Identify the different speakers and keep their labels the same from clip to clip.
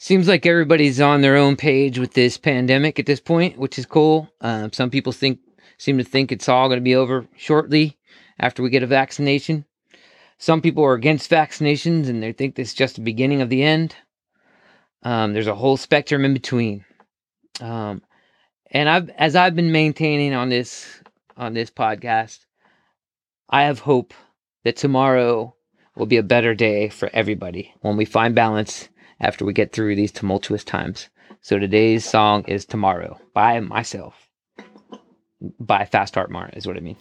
Speaker 1: seems like everybody's on their own page with this pandemic at this point, which is cool. Um, some people think seem to think it's all going to be over shortly after we get a vaccination. Some people are against vaccinations and they think this is just the beginning of the end. Um, there's a whole spectrum in between. Um, and I've, as I've been maintaining on this on this podcast, I have hope that tomorrow will be a better day for everybody when we find balance after we get through these tumultuous times. So today's song is Tomorrow by myself. By Fast Heart Mart is what I mean.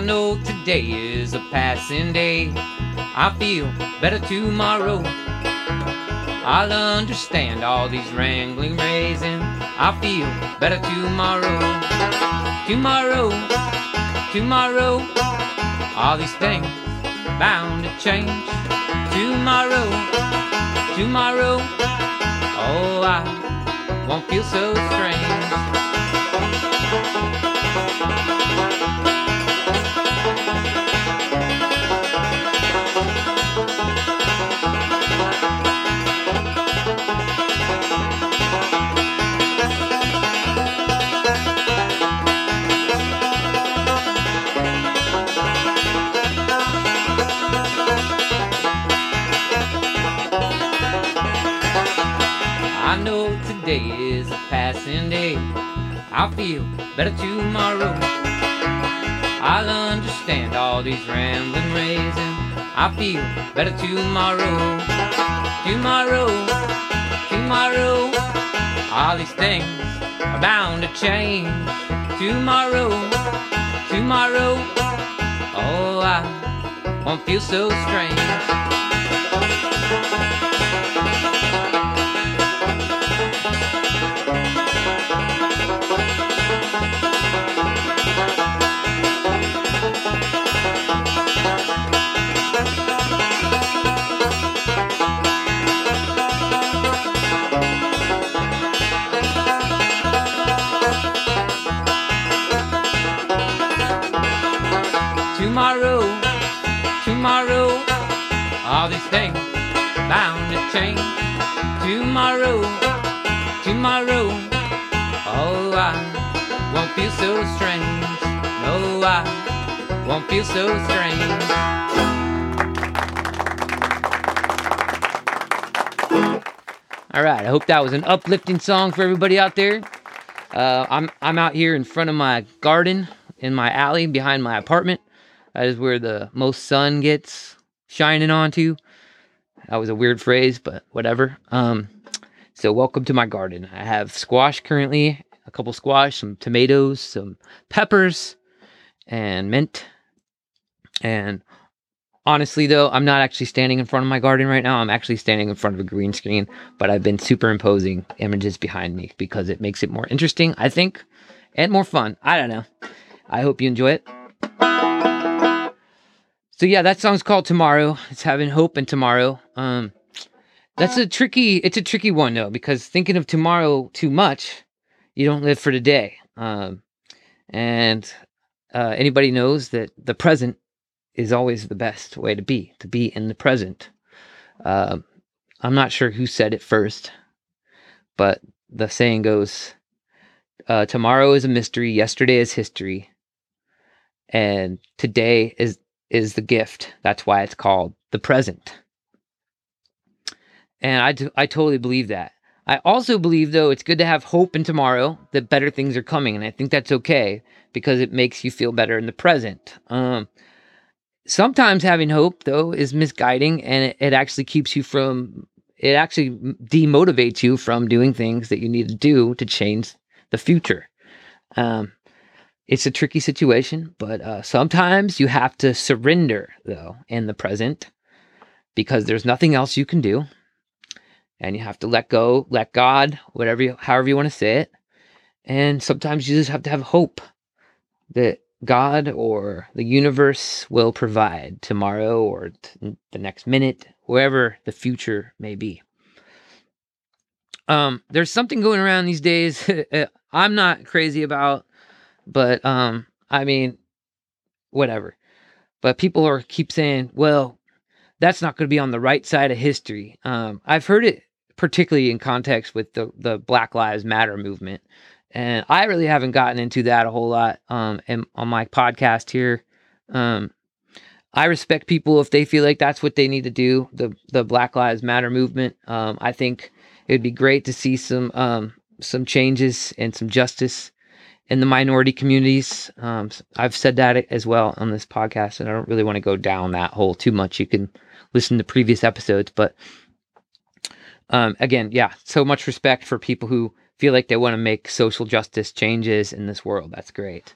Speaker 1: Know today is a passing day. I feel better tomorrow. I'll understand all these wrangling raising. I feel better tomorrow. Tomorrow, tomorrow, all these things bound to change. Tomorrow, tomorrow, oh, I won't feel so strange. Today is a passing day. I'll feel better tomorrow. I'll understand all these rambling raising. I'll feel better tomorrow. Tomorrow, tomorrow, all these things are bound to change. Tomorrow, tomorrow, oh, I won't feel so strange. All these things bound to change. Tomorrow, tomorrow, oh, I won't feel so strange. No, I won't feel so strange. All right, I hope that was an uplifting song for everybody out there. Uh, I'm I'm out here in front of my garden in my alley behind my apartment. That is where the most sun gets shining onto. That was a weird phrase, but whatever. Um, so welcome to my garden. I have squash currently, a couple squash, some tomatoes, some peppers, and mint. And honestly, though, I'm not actually standing in front of my garden right now. I'm actually standing in front of a green screen, but I've been superimposing images behind me because it makes it more interesting, I think, and more fun. I don't know. I hope you enjoy it. So yeah, that song's called Tomorrow. It's having hope in tomorrow. Um that's a tricky it's a tricky one though, because thinking of tomorrow too much, you don't live for today. Um and uh, anybody knows that the present is always the best way to be, to be in the present. Um I'm not sure who said it first, but the saying goes, uh, tomorrow is a mystery, yesterday is history, and today is is the gift. That's why it's called the present. And I, t- I totally believe that. I also believe, though, it's good to have hope in tomorrow that better things are coming. And I think that's okay because it makes you feel better in the present. Um, sometimes having hope, though, is misguiding and it, it actually keeps you from, it actually demotivates you from doing things that you need to do to change the future. Um, it's a tricky situation, but uh, sometimes you have to surrender, though, in the present because there's nothing else you can do. and you have to let go, let God, whatever, you, however you want to say it. And sometimes you just have to have hope that God or the universe will provide tomorrow or t- the next minute, wherever the future may be. Um, there's something going around these days I'm not crazy about, but um, I mean, whatever. But people are keep saying, well, that's not going to be on the right side of history. Um, I've heard it particularly in context with the the Black Lives Matter movement, and I really haven't gotten into that a whole lot um, and on my podcast here. Um, I respect people if they feel like that's what they need to do. The the Black Lives Matter movement. Um, I think it'd be great to see some um, some changes and some justice in the minority communities. Um, I've said that as well on this podcast, and I don't really want to go down that hole too much. You can listen to previous episodes, but um, again, yeah, so much respect for people who feel like they want to make social justice changes in this world. That's great.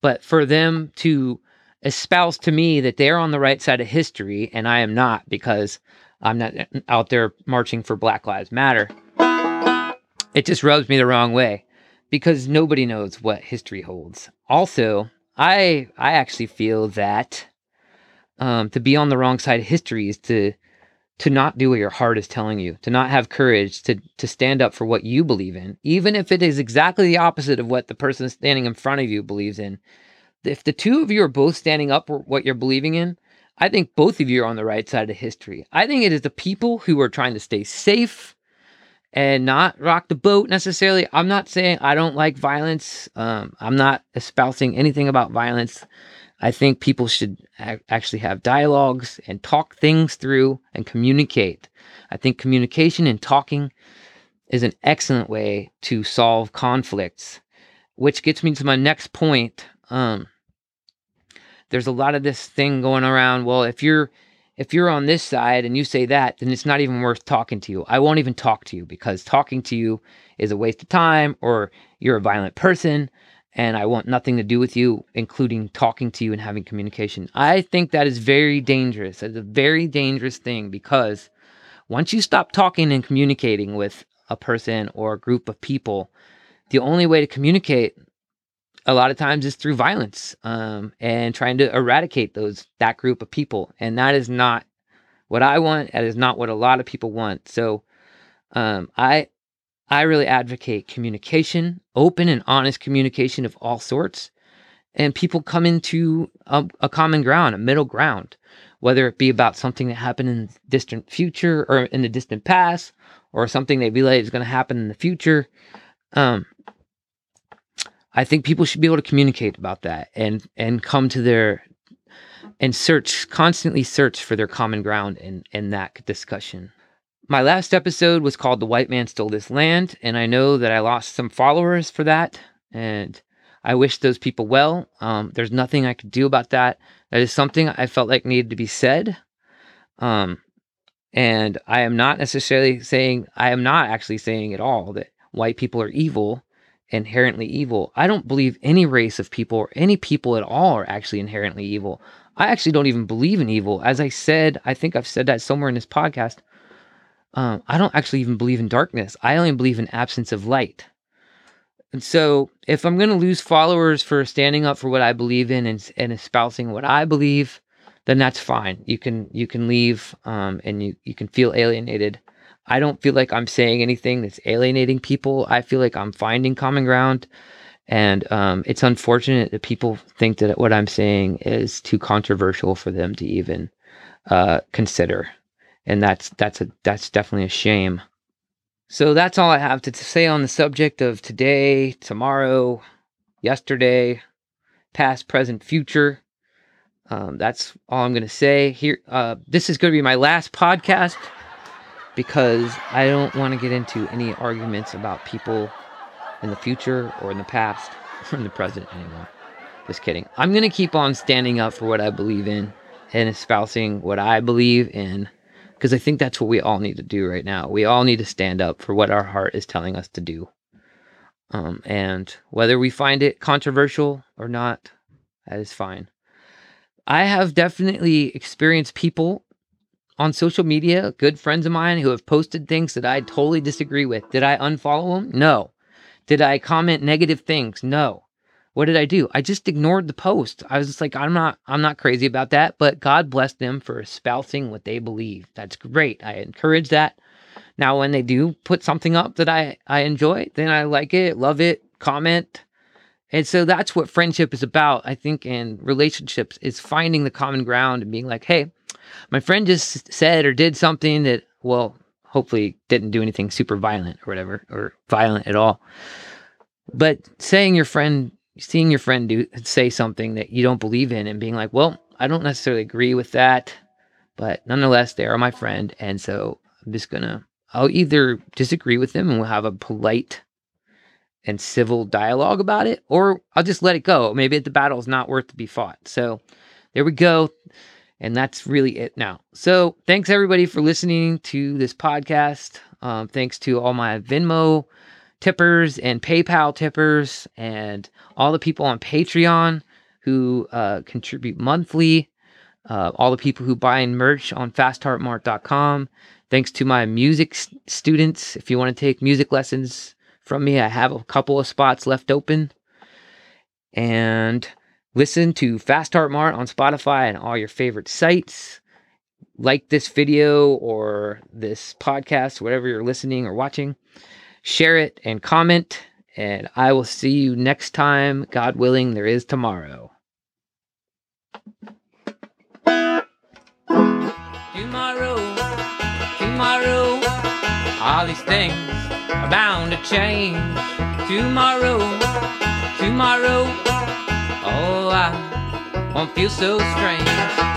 Speaker 1: But for them to espouse to me that they're on the right side of history and I am not because I'm not out there marching for Black Lives Matter, it just rubs me the wrong way because nobody knows what history holds. Also, I I actually feel that um, to be on the wrong side of history is to to not do what your heart is telling you, to not have courage to to stand up for what you believe in, even if it is exactly the opposite of what the person standing in front of you believes in. If the two of you are both standing up for what you're believing in, I think both of you are on the right side of history. I think it is the people who are trying to stay safe and not rock the boat necessarily. I'm not saying I don't like violence. Um, I'm not espousing anything about violence. I think people should actually have dialogues and talk things through and communicate. I think communication and talking is an excellent way to solve conflicts, which gets me to my next point. Um, there's a lot of this thing going around. Well, if you're if you're on this side and you say that, then it's not even worth talking to you. I won't even talk to you because talking to you is a waste of time or you're a violent person and I want nothing to do with you, including talking to you and having communication. I think that is very dangerous. It's a very dangerous thing because once you stop talking and communicating with a person or a group of people, the only way to communicate a lot of times is through violence um, and trying to eradicate those that group of people, and that is not what I want. That is not what a lot of people want. So um, I I really advocate communication, open and honest communication of all sorts, and people come into a, a, common ground, a middle ground, whether it be about something that happened in the distant future or in the distant past, or something they realize is going to happen in the future. Um, I think people should be able to communicate about that and and come to their and search constantly search for their common ground in in that discussion. My last episode was called The White Man Stole This Land, and I know that I lost some followers for that, and I wish those people well. Um, there's nothing I could do about that. That is something I felt like needed to be said. Um, and I am not necessarily saying, I am not actually saying at all that white people are evil, inherently evil. I don't believe any race of people or any people at all are actually inherently evil. I actually don't even believe in evil. As I said, I think I've said that somewhere in this podcast. Um, I don't actually even believe in darkness. I only believe in absence of light. And so, if I'm going to lose followers for standing up for what I believe in and, and espousing what I believe, then that's fine. You can you can leave, um, and you you can feel alienated. I don't feel like I'm saying anything that's alienating people. I feel like I'm finding common ground, and um, it's unfortunate that people think that what I'm saying is too controversial for them to even uh, consider and that's that's a that's definitely a shame. So that's all I have to, say on the subject of today, tomorrow, yesterday, past, present, future. Um, that's all I'm going to say here. Uh, this is going to be my last podcast because I don't want to get into any arguments about people in the future or in the past or in the present anymore. Just kidding. I'm going to keep on standing up for what I believe in and espousing what I believe in because I think that's what we all need to do right now. We all need to stand up for what our heart is telling us to do. Um, and whether we find it controversial or not, that is fine. I have definitely experienced people on social media, good friends of mine who have posted things that I totally disagree with. Did I unfollow them? No. Did I comment negative things? No. What did I do? I just ignored the post. I was just like, I'm not, I'm not crazy about that, but God bless them for espousing what they believe. That's great. I encourage that. Now, when they do put something up that I, I enjoy, then I like it, love it, comment. And so that's what friendship is about, I think, and relationships is finding the common ground and being like, hey, my friend just said or did something that, well, hopefully didn't do anything super violent or whatever, or violent at all. But saying your friend, seeing your friend do say something that you don't believe in and being like, well, I don't necessarily agree with that, but nonetheless, they are my friend. And so I'm just gonna, I'll either disagree with them and we'll have a polite and civil dialogue about it, or I'll just let it go. Maybe the battle is not worth to be fought. So there we go. And that's really it now. So thanks everybody for listening to this podcast. Um, thanks to all my Venmo tippers and PayPal tippers and all the people on Patreon who uh, contribute monthly. Uh, all the people who buy and merch on fastheartmart.com. Thanks to my music students. If you want to take music lessons from me, I have a couple of spots left open. And Listen to Fast Heart Mart on Spotify and all your favorite sites. Like this video or this podcast, whatever you're listening or watching. Share it and comment. And I will see you next time. God willing, there is tomorrow. Tomorrow, all these things are bound to change. Tomorrow, tomorrow. Oh, I won't feel so strange.